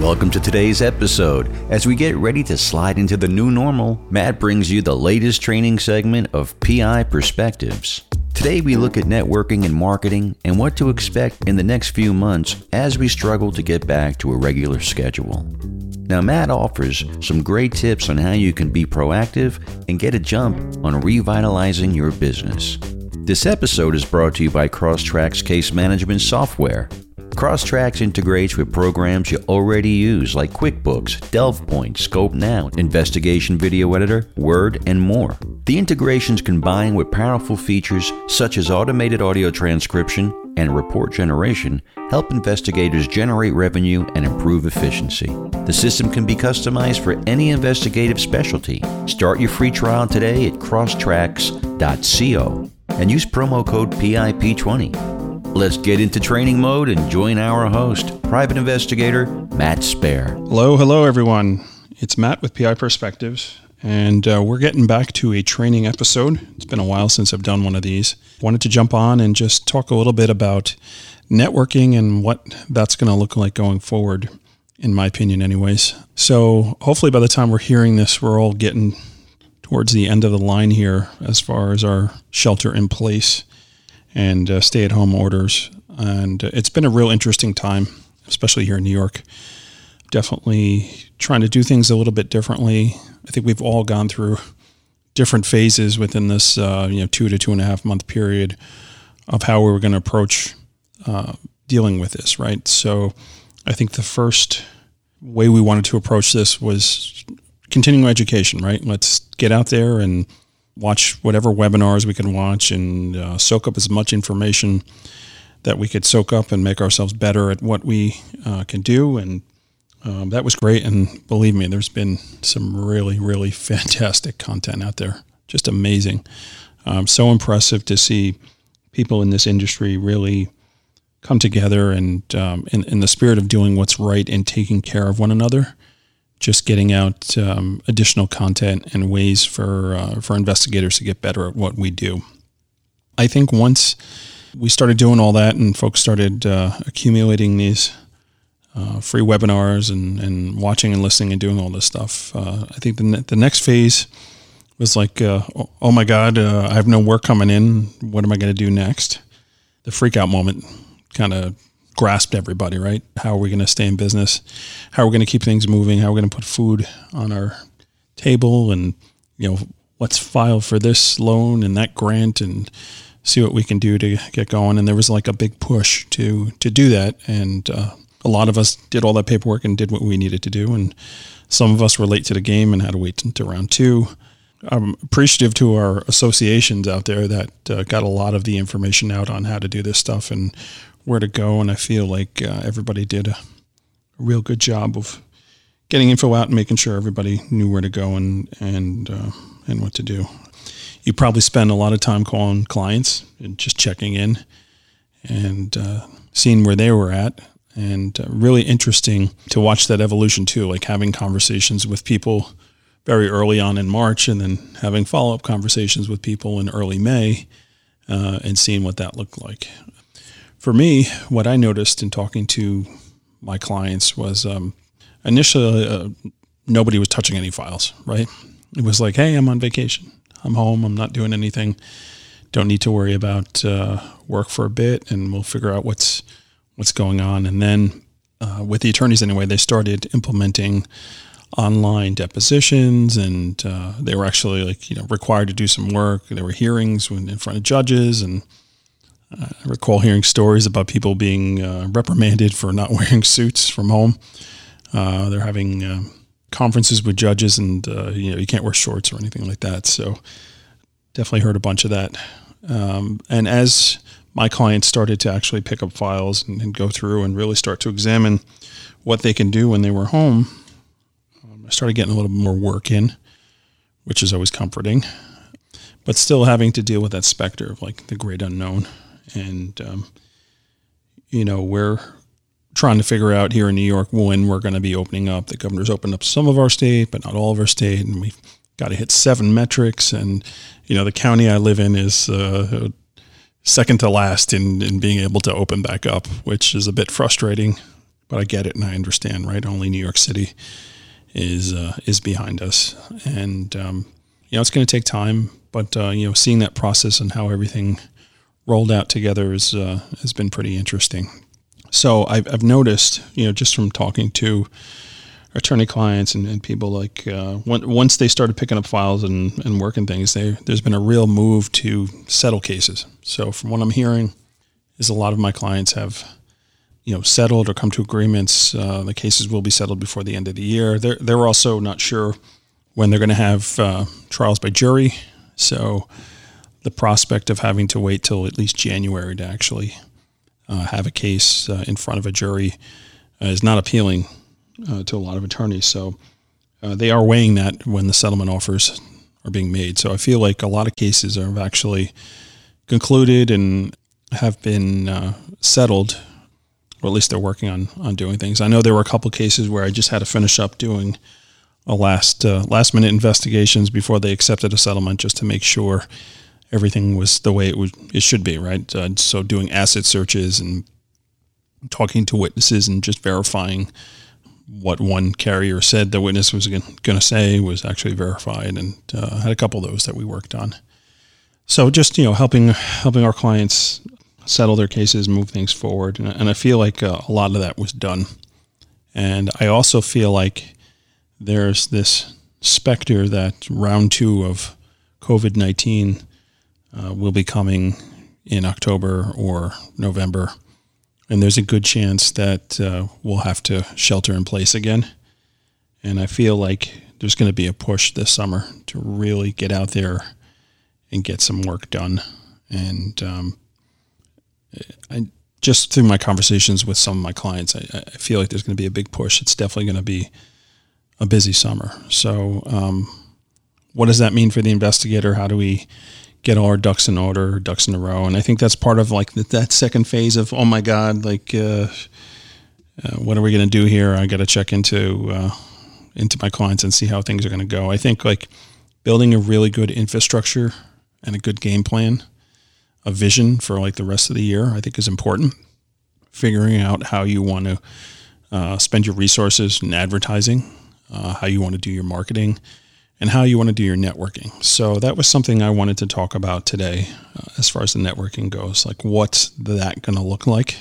Welcome to today's episode. As we get ready to slide into the new normal, Matt brings you the latest training segment of PI Perspectives. Today, we look at networking and marketing and what to expect in the next few months as we struggle to get back to a regular schedule. Now, Matt offers some great tips on how you can be proactive and get a jump on revitalizing your business. This episode is brought to you by Crosstracks Case Management Software. Crosstracks integrates with programs you already use like QuickBooks, DelvePoint, ScopeNow, Investigation Video Editor, Word, and more. The integrations combine with powerful features such as automated audio transcription and report generation help investigators generate revenue and improve efficiency. The system can be customized for any investigative specialty. Start your free trial today at crosstracks.co and use promo code PIP20. Let's get into training mode and join our host, private investigator Matt Spaier. Hello, hello, everyone. It's Matt with PI Perspectives, and uh, we're getting back to a training episode. It's been a while since I've done one of these. Wanted to jump on and just talk a little bit about networking and what that's going to look like going forward, in my opinion, anyways. So, hopefully, by the time we're hearing this, we're all getting towards the end of the line here as far as our shelter in place and uh, stay at home orders. And uh, it's been a real interesting time, especially here in New York. Definitely trying to do things a little bit differently. I think we've all gone through different phases within this, uh, you know, two to two and a half month period of how we were going to approach uh, dealing with this, right? So I think the first way we wanted to approach this was continuing education, right? Let's get out there and watch whatever webinars we can watch and uh, soak up as much information that we could soak up and make ourselves better at what we uh, can do. And um, that was great. And believe me, there's been some really, really fantastic content out there. Just amazing. Um, so impressive to see people in this industry really come together and um, in, in the spirit of doing what's right and taking care of one another just getting out um, additional content and ways for uh, for investigators to get better at what we do. I think once we started doing all that and folks started uh, accumulating these uh, free webinars and, and watching and listening and doing all this stuff, uh, I think the, ne- the next phase was like, uh, oh my God, uh, I have no work coming in. What am I going to do next? The freak out moment kind of grasped everybody, right? How are we going to stay in business? How are we going to keep things moving? How are we going to put food on our table? And, you know, let's file for this loan and that grant and see what we can do to get going. And there was like a big push to, to do that. And uh, a lot of us did all that paperwork and did what we needed to do. And some of us were late to the game and had to wait until round two. I'm appreciative to our associations out there that uh, got a lot of the information out on how to do this stuff and where to go, and I feel like uh, everybody did a, real good job of getting info out and making sure everybody knew where to go and and uh, and what to do. You probably spend a lot of time calling clients and just checking in and uh, seeing where they were at, and uh, really interesting to watch that evolution too, like having conversations with people very early on in March, and then having follow up conversations with people in early May. Uh, and seeing what that looked like for me, what I noticed in talking to my clients was um, initially uh, nobody was touching any files, right? It was like, hey, I'm on vacation. I'm home. I'm not doing anything. Don't need to worry about uh, work for a bit, and we'll figure out what's what's going on. And then, uh, with the attorneys anyway, they started implementing online depositions, and uh, they were actually like you know required to do some work. There were hearings in front of judges, and I recall hearing stories about people being uh, reprimanded for not wearing suits from home. Uh, they're having uh, conferences with judges, and uh, you know you can't wear shorts or anything like that. So definitely heard a bunch of that. Um, and as my clients started to actually pick up files and, and, go through and really start to examine what they can do when they were home, um, I started getting a little more work in, which is always comforting. But still having to deal with that specter of like the great unknown and um, you know we're trying to figure out here in New York when we're going to be opening up. The governor's opened up some of our state, but not all of our state, and we've got to hit seven metrics. And you know the county I live in is uh, second to last in in being able to open back up, which is a bit frustrating. but I get it and I understand. Right, only New York City is uh, is behind us, and um, you know it's going to take time. But uh, you know, seeing that process and how everything rolled out together is uh, has been pretty interesting. So I've, I've noticed, you know, just from talking to attorney clients and, and people like uh, once they started picking up files and, and working things, they, there's been a real move to settle cases. So from what I'm hearing, is a lot of my clients have you know settled or come to agreements. Uh, the cases will be settled before the end of the year. They're they're also not sure when they're going to have uh, trials by jury. So the prospect of having to wait till at least January to actually uh, have a case uh, in front of a jury uh, is not appealing uh, to a lot of attorneys. So uh, they are weighing that when the settlement offers are being made. So I feel like a lot of cases are actually concluded and have been settled, or at least they're working on on doing things. I know there were a couple cases where I just had to finish up doing a last uh, last minute investigations before they accepted a settlement, just to make sure everything was the way it would it should be. Right. Uh, so doing asset searches and talking to witnesses and just verifying what one carrier said the witness was going to say was actually verified, and uh, had a couple of those that we worked on. So just you know, helping helping our clients settle their cases, move things forward, and, and I feel like uh, a lot of that was done. And I also feel like there's this specter that round two of COVID nineteen uh, will be coming in October or November and there's a good chance that uh, we'll have to shelter in place again. And I feel like there's going to be a push this summer to really get out there and get some work done. And um, I just through my conversations with some of my clients, I, I feel like there's going to be a big push. It's definitely going to be a busy summer. So, um, what does that mean for the investigator? How do we get all our ducks in order, ducks in a row. And I think that's part of like that second phase of, oh my God, like, uh, uh, what are we going to do here? I got to check into, uh, into my clients and see how things are going to go. I think like building a really good infrastructure and a good game plan, a vision for like the rest of the year, I think is important. Figuring out how you want to uh, spend your resources in advertising, uh, how you want to do your marketing, and how you want to do your networking. So that was something I wanted to talk about today uh, as far as the networking goes. Like, what's that going to look like?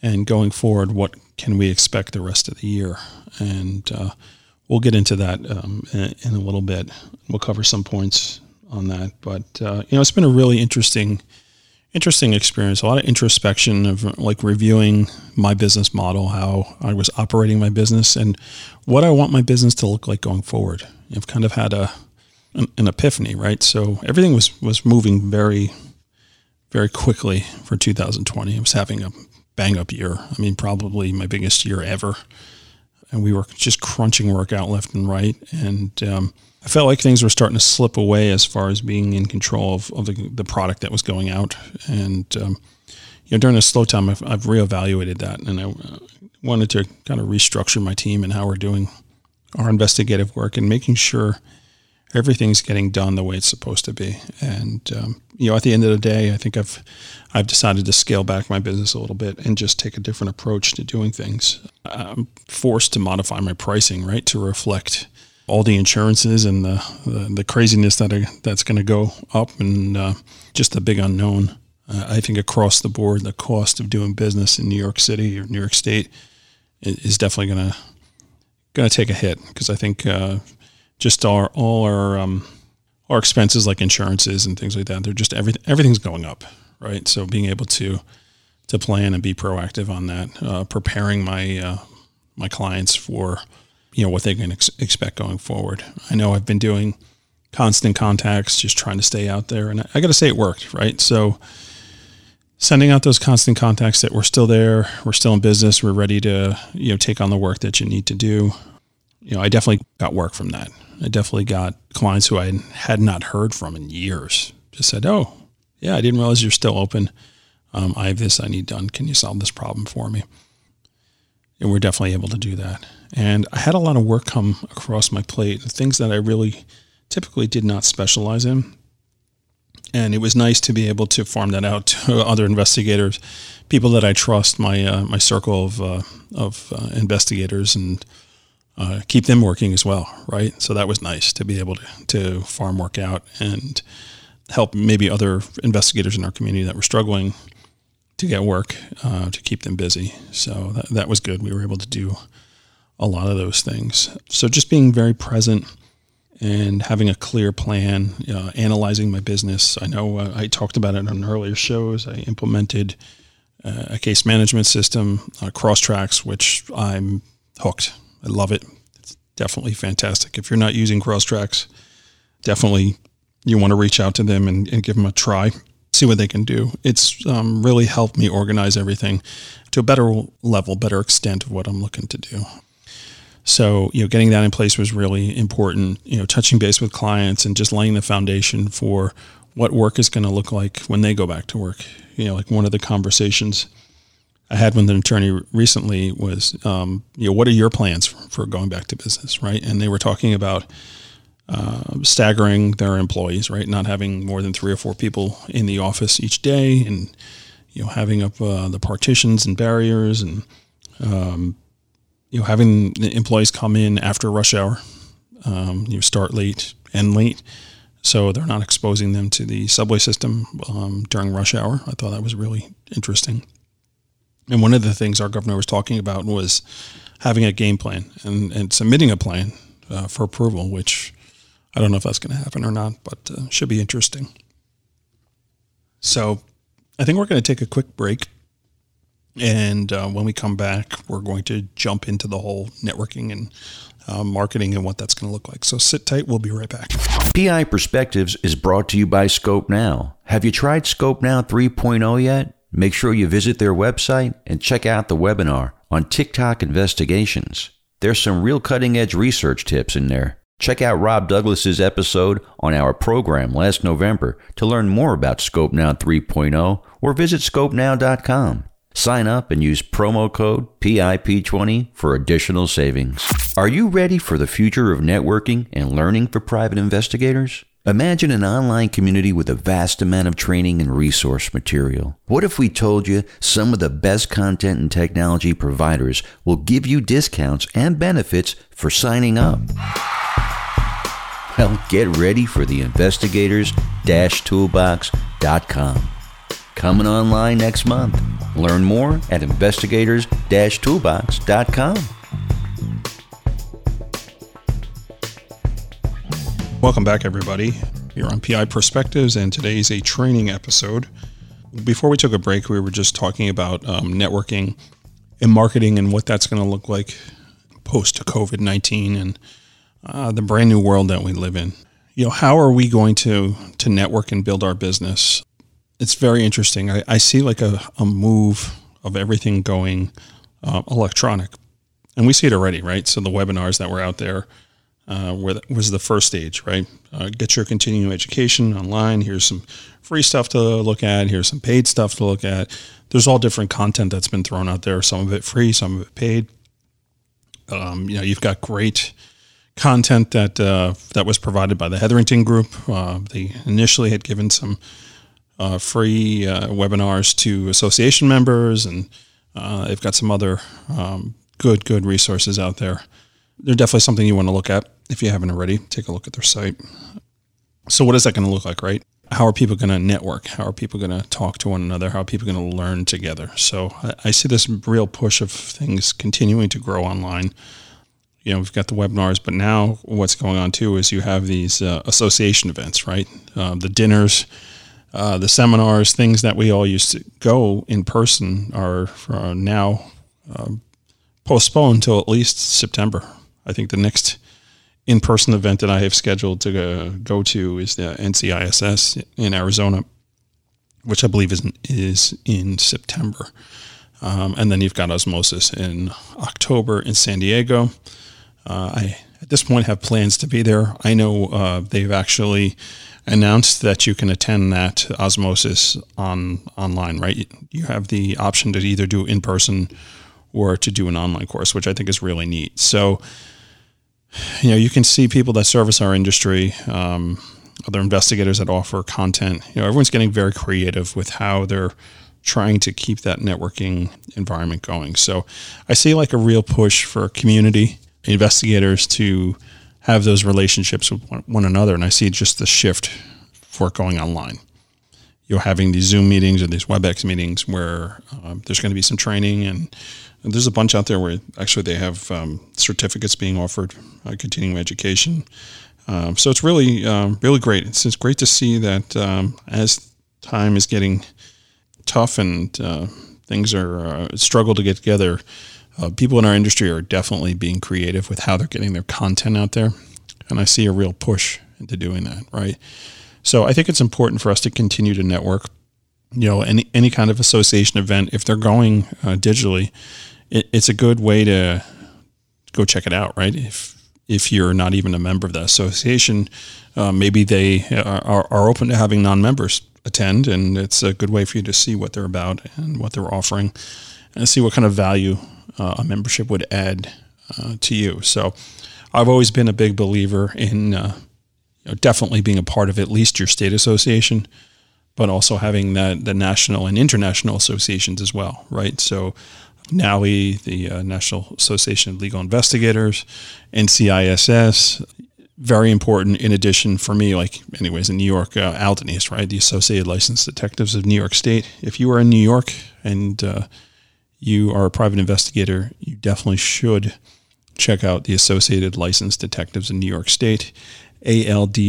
And going forward, what can we expect the rest of the year? And uh, we'll get into that um, in, in, a little bit. We'll cover some points on that. But, uh, you know, it's been a really interesting interesting experience a lot of introspection of like reviewing my business model how i was operating my business and what i want my business to look like going forward I've kind of had a an, an epiphany, right? So everything was was moving very very quickly for 2020. I was having a bang up year. I mean, probably my biggest year ever. And we were just crunching work out left and right. And um, I felt like things were starting to slip away as far as being in control of, of the, the product that was going out. And, um, you know, during this slow time, I've, I've reevaluated that. And I uh, wanted to kind of restructure my team and how we're doing our investigative work and making sure everything's getting done the way it's supposed to be. And um, you know, at the end of the day, I think I've I've decided to scale back my business a little bit and just take a different approach to doing things. I'm forced to modify my pricing right to reflect all the insurances and the the, the craziness that are, that's going to go up and uh, just the big unknown. Uh, I think across the board, the cost of doing business in New York City or New York State is definitely going to going to take a hit because I think uh, just our all our um, our expenses like insurances and things like that they're just everything everything's going up, right? So being able to to plan and be proactive on that, uh, preparing my uh, my clients for you know what they can ex- expect going forward. I know I've been doing constant contacts, just trying to stay out there, and I, I got to say it worked, right? So sending out those constant contacts that we're still there, we're still in business, we're ready to you know take on the work that you need to do. You know, I definitely got work from that. I definitely got clients who I had not heard from in years. Just said, "Oh, yeah, I didn't realize you're still open. Um, I have this I need done. Can you solve this problem for me?" And we're definitely able to do that. And I had a lot of work come across my plate, things that I really typically did not specialize in and it was nice to be able to farm that out to other investigators, people that I trust, my uh, my circle of uh, of uh, investigators, and uh, keep them working as well, right? So that was nice to be able to to farm work out and help maybe other investigators in our community that were struggling to get work uh, to keep them busy. So that, that was good. We were able to do a lot of those things. So just being very present and having a clear plan, uh, analyzing my business. I know uh, I talked about it on earlier shows. I implemented uh, a case management system, uh, Crosstracks, which I'm hooked. I love it. It's definitely fantastic. If you're not using Crosstracks, definitely you want to reach out to them and, and give them a try, see what they can do. It's um, really helped me organize everything to a better level, better extent of what I'm looking to do. So, you know, getting that in place was really important, you know, touching base with clients and just laying the foundation for what work is going to look like when they go back to work. You know, like one of the conversations I had with an attorney recently was, um, you know, what are your plans for going back to business, right? And they were talking about uh, staggering their employees, right? Not having more than three or four people in the office each day, and you know, having up uh, the partitions and barriers, and um, you know, having employees come in after rush hour. Um, you start late, end late, so they're not exposing them to the subway system um, during rush hour. I thought that was really interesting. And one of the things our governor was talking about was having a game plan and, and submitting a plan uh, for approval, which I don't know if that's going to happen or not, but uh, should be interesting. So I think we're going to take a quick break. And uh, when we come back, we're going to jump into the whole networking and uh, marketing and what that's going to look like. So sit tight. We'll be right back. PI Perspectives is brought to you by Scope Now. Have you tried Scope Now 3.0 yet? Make sure you visit their website and check out the webinar on TikTok investigations. There's some real cutting edge research tips in there. Check out Rob Douglas's episode on our program last November to learn more about ScopeNow 3.0 or visit scopenow.com. Sign up and use promo code PIP20 for additional savings. Are you ready for the future of networking and learning for private investigators? Imagine an online community with a vast amount of training and resource material. What if we told you some of the best content and technology providers will give you discounts and benefits for signing up? Well, get ready for the investigators-toolbox.com. Coming online next month. Learn more at investigators-toolbox.com. Welcome back, everybody. You're on PI Perspectives, and today's a training episode. Before we took a break, we were just talking about um, networking and marketing and what that's going to look like post COVID 19 and uh, the brand new world that we live in. You know, how are we going to to network and build our business? It's very interesting. I, I see like a, a move of everything going uh, electronic, and we see it already, right? So the webinars that were out there uh, were the, was the first stage, right? Uh, get your continuing education online. Here's some free stuff to look at. Here's some paid stuff to look at. There's all different content that's been thrown out there. Some of it free, some of it paid. Um, you know, you've got great content that uh, that was provided by the Hetherington Group. Uh, they initially had given some uh, free uh, webinars to association members, and uh, they've got some other um, good good resources out there. They're definitely something you want to look at if you haven't already. Take a look at their site. So, what is that going to look like, right? How are people going to network? How are people going to talk to one another? How are people going to learn together? So, I, I see this real push of things continuing to grow online you know, we've got the webinars, but now what's going on too is you have these uh, association events, right? Uh, the dinners, uh, the seminars, things that we all used to go in person are uh, now um, postponed until at least September. I think the next in person event that I have scheduled to go to is the NCISS in Arizona, which I believe is is in September. Um, and then you've got Osmosis in October in San Diego. Uh, I at this point have plans to be there. I know uh, they've actually announced that you can attend that osmosis on online. Right, you have the option to either do in person or to do an online course, which I think is really neat. So, you know, you can see people that service our industry. Um, other investigators that offer content. You know, everyone's getting very creative with how they're trying to keep that networking environment going. So I see like a real push for community investigators to have those relationships with one another. And I see just the shift for going online. You're having these Zoom meetings or these WebEx meetings where um, there's going to be some training, and, and, there's a bunch out there where actually they have um, certificates being offered, uh, continuing education. Um, so it's really, um, really great. It's, it's, great to see that um, as time is getting tough and uh, things are uh, struggle to get together, uh, people in our industry are definitely being creative with how they're getting their content out there, and I see a real push into doing that. Right, so I think it's important for us to continue to network. You know, any any kind of association event, if they're going uh, digitally, it, it's a good way to go check it out. Right, if if you're not even a member of the association, uh, maybe they are, are open to having non-members attend, and it's a good way for you to see what they're about and what they're offering, and see what kind of value uh, a membership would add uh, to you. So, I've always been a big believer in uh, you know, definitely being a part of at least your state association, but also having that the national and international associations as well, right? So. NALI, the uh, National Association of Legal Investigators, NCISS, very important in addition for me, like anyways, in New York, uh, ALDONYS, right? The Associated Licensed Detectives of New York State. If you are in New York and uh, you are a private investigator, you definitely should check out the Associated Licensed Detectives in New York State, A-L-D-O-N-Y-S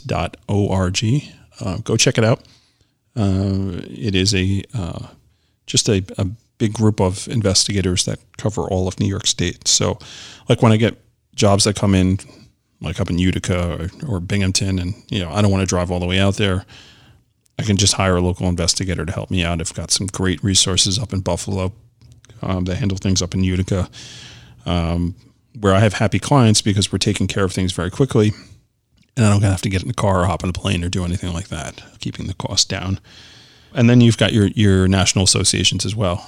dot O-R-G. Uh, go check it out. Uh, it is a uh, just a, a big group of investigators that cover all of New York State. So, like when I get jobs that come in, like up in Utica or, or Binghamton, and you know I don't want to drive all the way out there. I can just hire a local investigator to help me out. I've got some great resources up in Buffalo um, that handle things up in Utica, um, where I have happy clients because we're taking care of things very quickly, and I don't have to get in the car or hop on a plane or do anything like that, keeping the cost down. And then you've got your your national associations as well.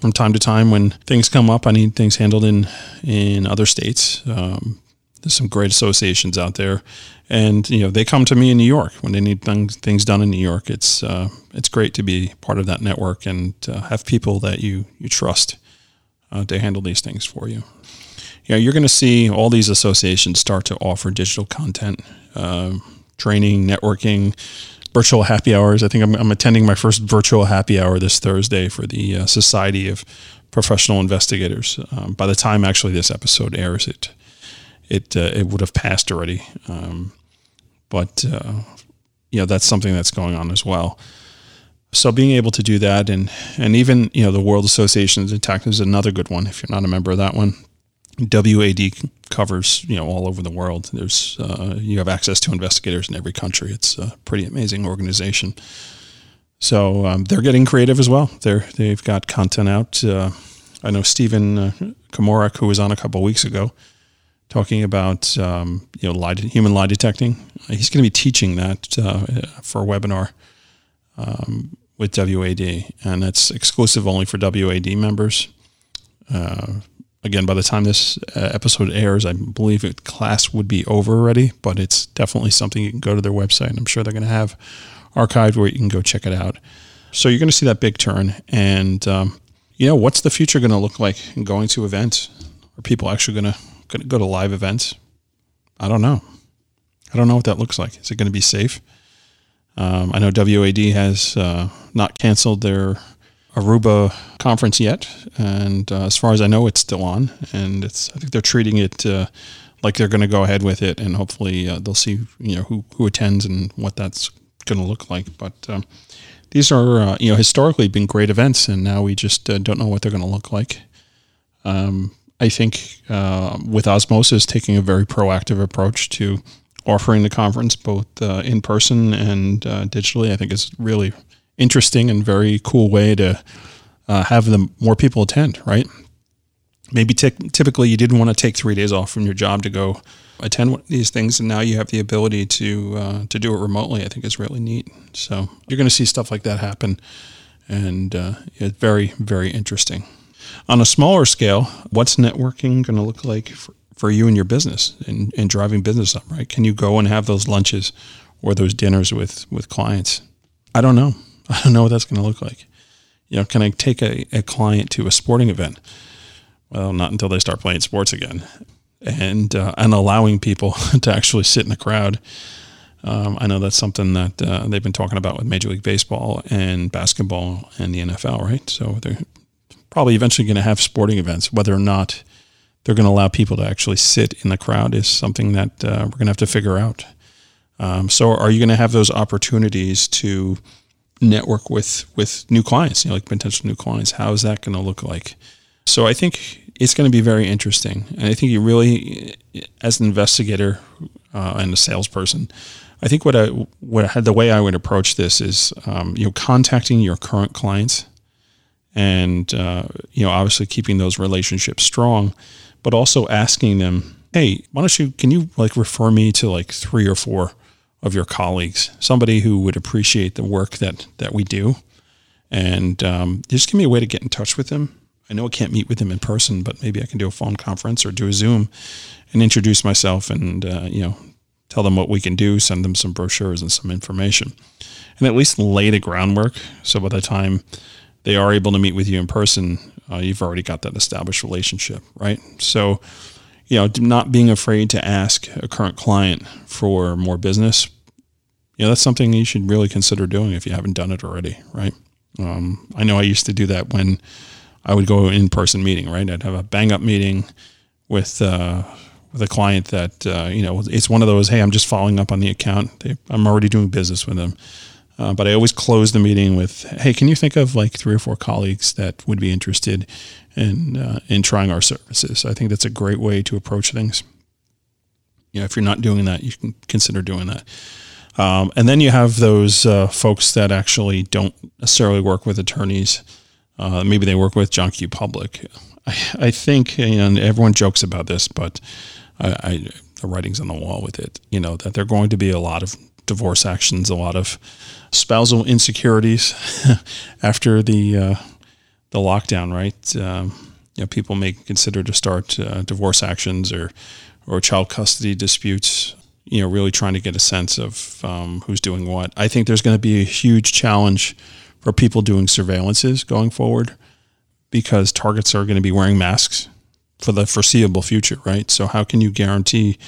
From time to time, when things come up, I need things handled in in other states. Um, there's some great associations out there, and you know they come to me in New York when they need things things done in New York. It's uh, it's great to be part of that network and uh, have people that you you trust uh, to handle these things for you. You know, you're going to see all these associations start to offer digital content, um, training, networking, virtual happy hours. I think I'm, I'm, attending my first virtual happy hour this Thursday for the uh, Society of Professional Investigators. Um, by the time actually this episode airs, it it uh, it would have passed already. Um, but uh, you know that's something that's going on as well. So being able to do that, and and even you know the World Association of Detectives is another good one. If you're not a member of that one, WAD covers you know all over the world. There's uh, you have access to investigators in every country. It's a pretty amazing organization. So um, they're getting creative as well. They're they've got content out. Uh, I know Stephen uh, Komorek, who was on a couple weeks ago, talking about um, you know lie, human lie detecting. He's going to be teaching that uh, for a webinar um, with WAD, and that's exclusive only for WAD members. Uh, again, by the time this uh, episode airs, I believe it, class would be over already, but it's definitely something you can go to their website. I'm sure they're going to have archived where you can go check it out. So you're going to see that big turn, and um, you know what's the future going to look like going to events? Are people actually going to going to go to live events? I don't know. I don't know what that looks like. Is it going to be safe? Um, I know WAD has uh, not canceled their Aruba conference yet, and uh, as far as I know, it's still on, and it's I think they're treating it uh, like they're going to go ahead with it, and hopefully uh, they'll see you know who who attends and what that's going to look like. But um, these are uh, you know historically been great events, and now we just uh, don't know what they're going to look like. Um, I think uh, with Osmosis taking a very proactive approach to offering the conference both uh, in person and uh, digitally, I think is really interesting and very cool way to uh, have the more people attend. Right? Maybe t- typically you didn't want to take three days off from your job to go attend one of these things, and now you have the ability to uh, to do it remotely. I think is really neat. So you're going to see stuff like that happen, and uh, it's very very interesting. On a smaller scale, what's networking going to look like for, for you and your business and, and driving business up, right? Can you go and have those lunches or those dinners with, with clients? I don't know. I don't know what that's going to look like. You know, can I take a, a client to a sporting event? Well, not until they start playing sports again and, uh, and allowing people to actually sit in the crowd. Um, I know that's something that uh, they've been talking about with Major League Baseball and basketball and the NFL, right? So they're probably eventually going to have sporting events, whether or not they're going to allow people to actually sit in the crowd is something that uh, we're going to have to figure out. Um, so, are you going to have those opportunities to network with with new clients, you know, like potential new clients? How is that going to look like? So, I think it's going to be very interesting, and I think you really, as an investigator uh, and a salesperson, I think what I what I had the way I would approach this is, um, you know, contacting your current clients, and uh, you know, obviously keeping those relationships strong but also asking them, hey, why don't you, can you like refer me to like three or four of your colleagues, somebody who would appreciate the work that, that we do. And um, just give me a way to get in touch with them. I know I can't meet with them in person, but maybe I can do a phone conference or do a Zoom and introduce myself and, uh, you know, tell them what we can do, send them some brochures and some information, and at least lay the groundwork. So by the time they are able to meet with you in person, uh, you've already got that established relationship, right? So, you know, not being afraid to ask a current client for more business, you know, that's something you should really consider doing if you haven't done it already, right? Um, I know I used to do that when I would go in person meeting, right? I'd have a bang up meeting with, uh, with a client that, uh, you know, it's one of those, hey, I'm just following up on the account. They, I'm already doing business with them. Uh, but I always close the meeting with, "Hey, can you think of like three or four colleagues that would be interested in uh, in trying our services?" I think that's a great way to approach things. You know, if you're not doing that, you can consider doing that. Um, and then you have those uh, folks that actually don't necessarily work with attorneys. Uh, maybe they work with John Q. Public. I, I think, and everyone jokes about this, but I, I, the writing's on the wall with it. You know that there are going to be a lot of divorce actions, a lot of spousal insecurities after the uh, the lockdown. Right, um, you know, people may consider to start uh, divorce actions or or child custody disputes. You know, really trying to get a sense of um, who's doing what. I think there's going to be a huge challenge for people doing surveillances going forward because targets are going to be wearing masks for the foreseeable future, right? So how can you guarantee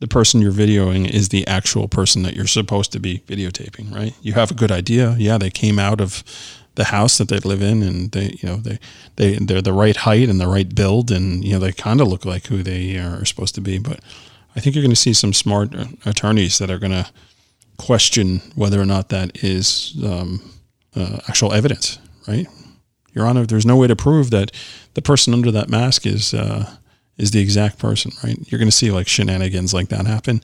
the person you're videoing is the actual person that you're supposed to be videotaping, right? You have a good idea. Yeah, they came out of the house that they live in and they, you know, they, they, they're the right height and the right build and, you know, they kind of look like who they are supposed to be. But I think you're going to see some smart attorneys that are going to question whether or not that is um, uh, actual evidence, right? Your Honor, there's no way to prove that the person under that mask is, uh, is the exact person, right? You're going to see like shenanigans like that happen.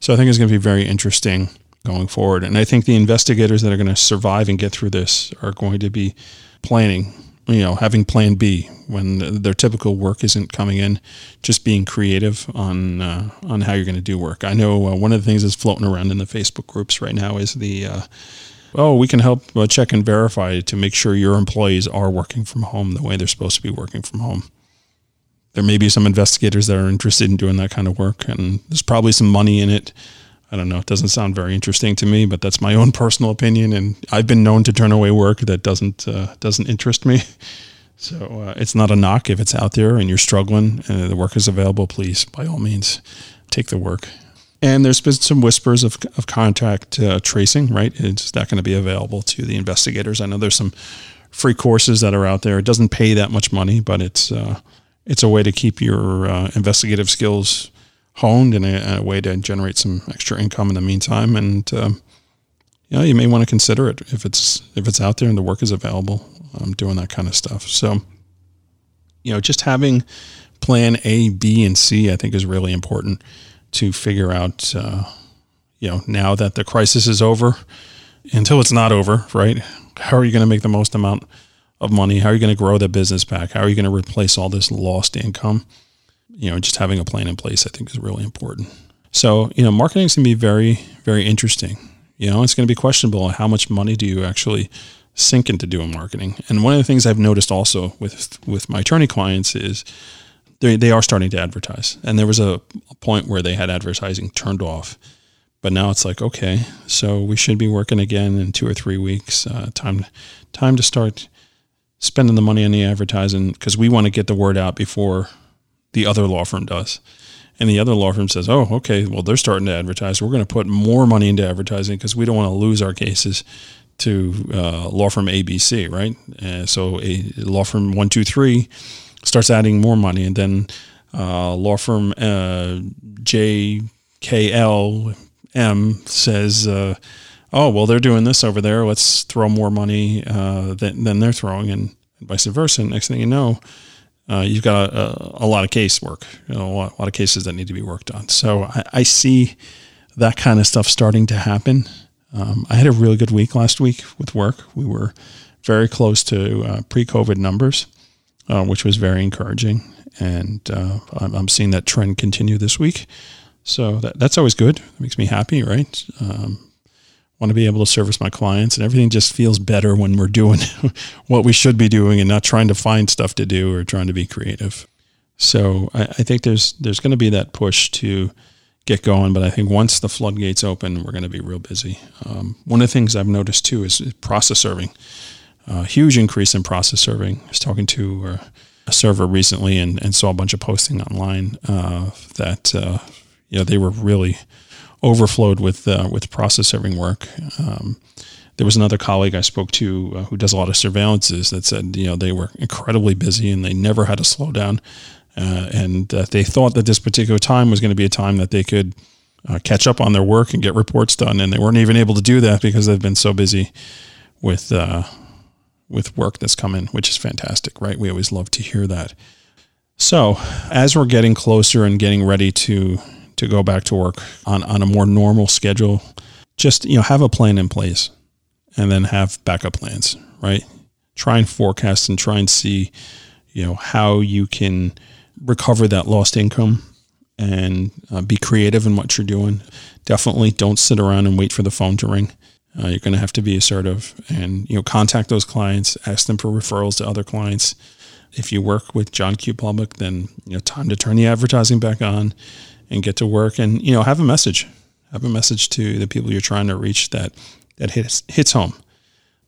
So I think it's going to be very interesting going forward. And I think the investigators that are going to survive and get through this are going to be planning, you know, having plan B when their typical work isn't coming in, just being creative on uh, on how you're going to do work. I know uh, one of the things that's floating around in the Facebook groups right now is the uh, oh, we can help uh, check and verify to make sure your employees are working from home the way they're supposed to be working from home there may be some investigators that are interested in doing that kind of work, and there's probably some money in it. I don't know. It doesn't sound very interesting to me, but that's my own personal opinion, and I've been known to turn away work that doesn't uh, doesn't interest me. So uh, it's not a knock if it's out there and you're struggling and the work is available. Please, by all means, take the work. And there's been some whispers of, of contact uh, tracing, right? Is that going to be available to the investigators? I know there's some free courses that are out there. It doesn't pay that much money, but it's uh, it's a way to keep your uh, investigative skills honed and a, a, way to generate some extra income in the meantime. And um, know, you may want to consider it if it's if it's out there and the work is available. Um, doing that kind of stuff. So, you know, just having plan A, B, and C, I think, is really important to figure out. Uh, you know, now that the crisis is over, until it's not over, right? How are you going to make the most amount? Of money? How are you going to grow that business back? How are you going to replace all this lost income? You know, just having a plan in place, I think, is really important. So, you know, marketing is going to be very, very interesting. You know, it's going to be questionable how much money do you actually sink into doing marketing. And one of the things I've noticed also with with my attorney clients is they they are starting to advertise, and there was a, a point where they had advertising turned off, but now it's like okay, so we should be working again in two or three weeks. Uh, time time to start spending the money on the advertising because we want to get the word out before the other law firm does. And the other law firm says, "Oh, okay, well they're starting to advertise. We're going to put more money into advertising because we don't want to lose our cases to uh, law firm ABC, right? Uh, so a law firm one two three starts adding more money, and then uh, law firm uh, JKLM says, uh, "Oh, well, they're doing this over there. Let's throw more money uh, than, than they're throwing," and vice versa. and Next thing you know, uh, you've got a, a, lot of case work, you know, a, lot, a, lot, of cases that need to be worked on. So I, I see that kind of stuff starting to happen. Um, I had a really good week last week with work. We were very close to uh, pre-COVID numbers uh, which was very encouraging. And uh, I'm, I'm, seeing that trend continue this week. So that, that's always good. It makes me happy, right? Um, want to be able to service my clients, and everything just feels better when we're doing what we should be doing and not trying to find stuff to do or trying to be creative. So I, I think there's there's going to be that push to get going, but I think once the floodgates open, we're going to be real busy. Um, one of the things I've noticed too is process serving a huge increase in process serving. I was talking to uh, a server recently and, and saw a bunch of posting online uh, that uh, you know they were really overflowed with uh, with process serving work. Um, there was another colleague I spoke to uh, who does a lot of surveillances that said you know they were incredibly busy and they never had to slow down, uh, and they thought that this particular time was going to be a time that they could. catch up on their work and get reports done, and they weren't even able to do that because they've been so busy with with work that's come in, which is fantastic, right? We always love to hear that. So, as we're getting closer and getting ready to to go back to work on, on a more normal schedule, just you know, have a plan in place and then have backup plans, right? Try and forecast and try and see, you know, how you can recover that lost income and uh, be creative in what you're doing. Definitely don't sit around and wait for the phone to ring. Uh, you're going to have to be assertive and you know contact those clients, ask them for referrals to other clients. If you work with John Q Public, then you know time to turn the advertising back on and get to work and you know have a message, have a message to the people you're trying to reach that that hits hits home.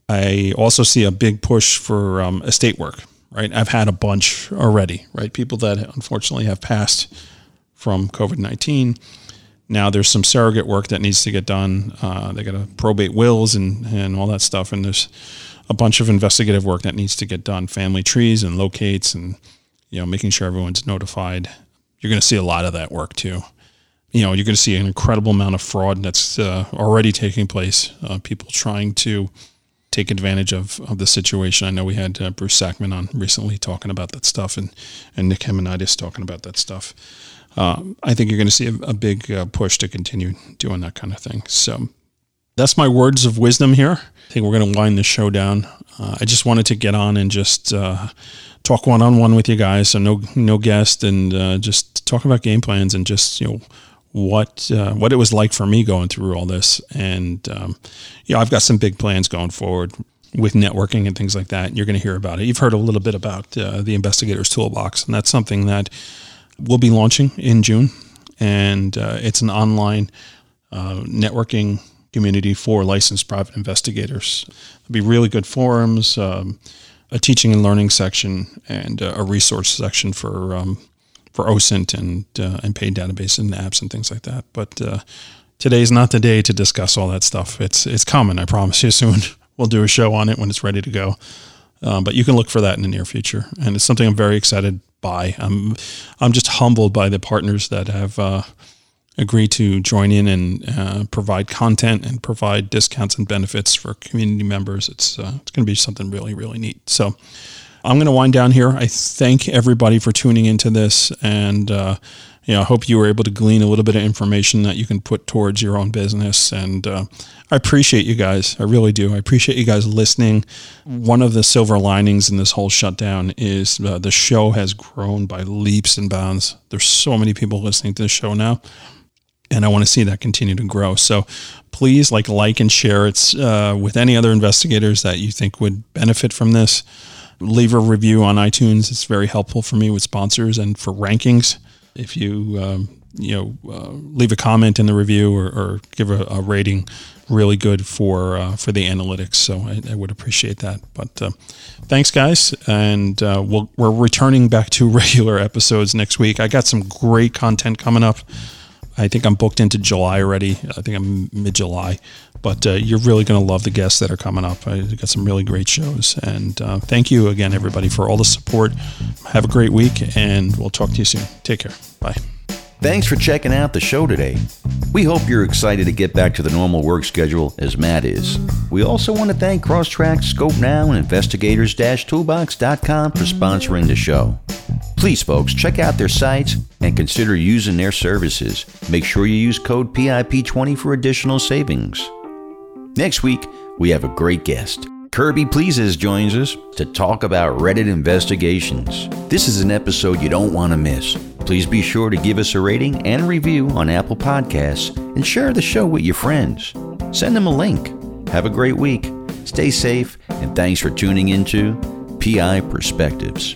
I also see a big push for um, estate work. Right, I've had a bunch already. Right, people that unfortunately have passed from COVID nineteen now there's some surrogate work that needs to get done. Uh, they got to probate wills and, and all that stuff. And there's a bunch of investigative work that needs to get done, family trees and locates and, you know, making sure everyone's notified. You're going to see a lot of that work too. You know, you're going to see an incredible amount of fraud that's uh, already taking place. Uh, people trying to take advantage of, of the situation. I know we had uh, Bruce Sackman on recently talking about that stuff and, and Nick Himonidis talking about that stuff um, I think you're going to see a, a big uh, push to continue doing that kind of thing. So that's my words of wisdom here. I think we're going to wind the show down. Uh, I just wanted to get on and just uh, talk one on one with you guys, so no no guest, and uh, just talk about game plans and just you know what uh, what it was like for me going through all this. And um, yeah, I've got some big plans going forward with networking and things like that. You're going to hear about it. You've heard a little bit about uh, the Investigators Toolbox, and that's something that we'll be launching in June, and uh, it's an online networking community for licensed private investigators. There'll be really good forums, um, a teaching and learning section, and uh, a resource section for um, for OSINT and uh, and paid database and apps and things like that. But uh, today is not the day to discuss all that stuff. It's it's coming. I promise you. Soon we'll do a show on it when it's ready to go. Um, but you can look for that in the near future, and it's something I'm very excited by. I'm I'm just humbled by the partners that have agreed to join in and uh, provide content and provide discounts and benefits for community members. It's uh, it's going to be something really really neat. So. I'm going to wind down here. I thank everybody for tuning into this, and uh, you know, I hope you were able to glean a little bit of information that you can put towards your own business. And uh, I appreciate you guys. I really do. I appreciate you guys listening. One of the silver linings in this whole shutdown is uh, the show has grown by leaps and bounds. There's so many people listening to the show now. And I want to see that continue to grow. So please like, like, and share it uh, with any other investigators that you think would benefit from this. leave a review on iTunes. It's very helpful for me with sponsors and for rankings. If you um, you know uh, leave a comment in the review or, or give a, a, rating, really good for uh, for the analytics. So I, I would appreciate that. But uh, thanks, guys, and uh, we'll, we're returning back to regular episodes next week. I got some great content coming up. I think I'm booked into July already. I think I'm mid July, but uh, you're really going to love the guests that are coming up. I got some really great shows, and uh, thank you again, everybody, for all the support. Have a great week, and we'll talk to you soon. Take care. Bye. Thanks for checking out the show today. We hope you're excited to get back to the normal work schedule as Matt is. We also want to thank Crosstrack, Scope Now, and Investigators-Toolbox.com for sponsoring the show. Please, folks, check out their sites and consider using their services. Make sure you use code PIP20 for additional savings. Next week, we have a great guest. Kirby Plessas joins us to talk about Reddit investigations. This is an episode you don't want to miss. Please be sure to give us a rating and review on Apple Podcasts and share the show with your friends. Send them a link. Have a great week. Stay safe, and thanks for tuning into PI Perspectives.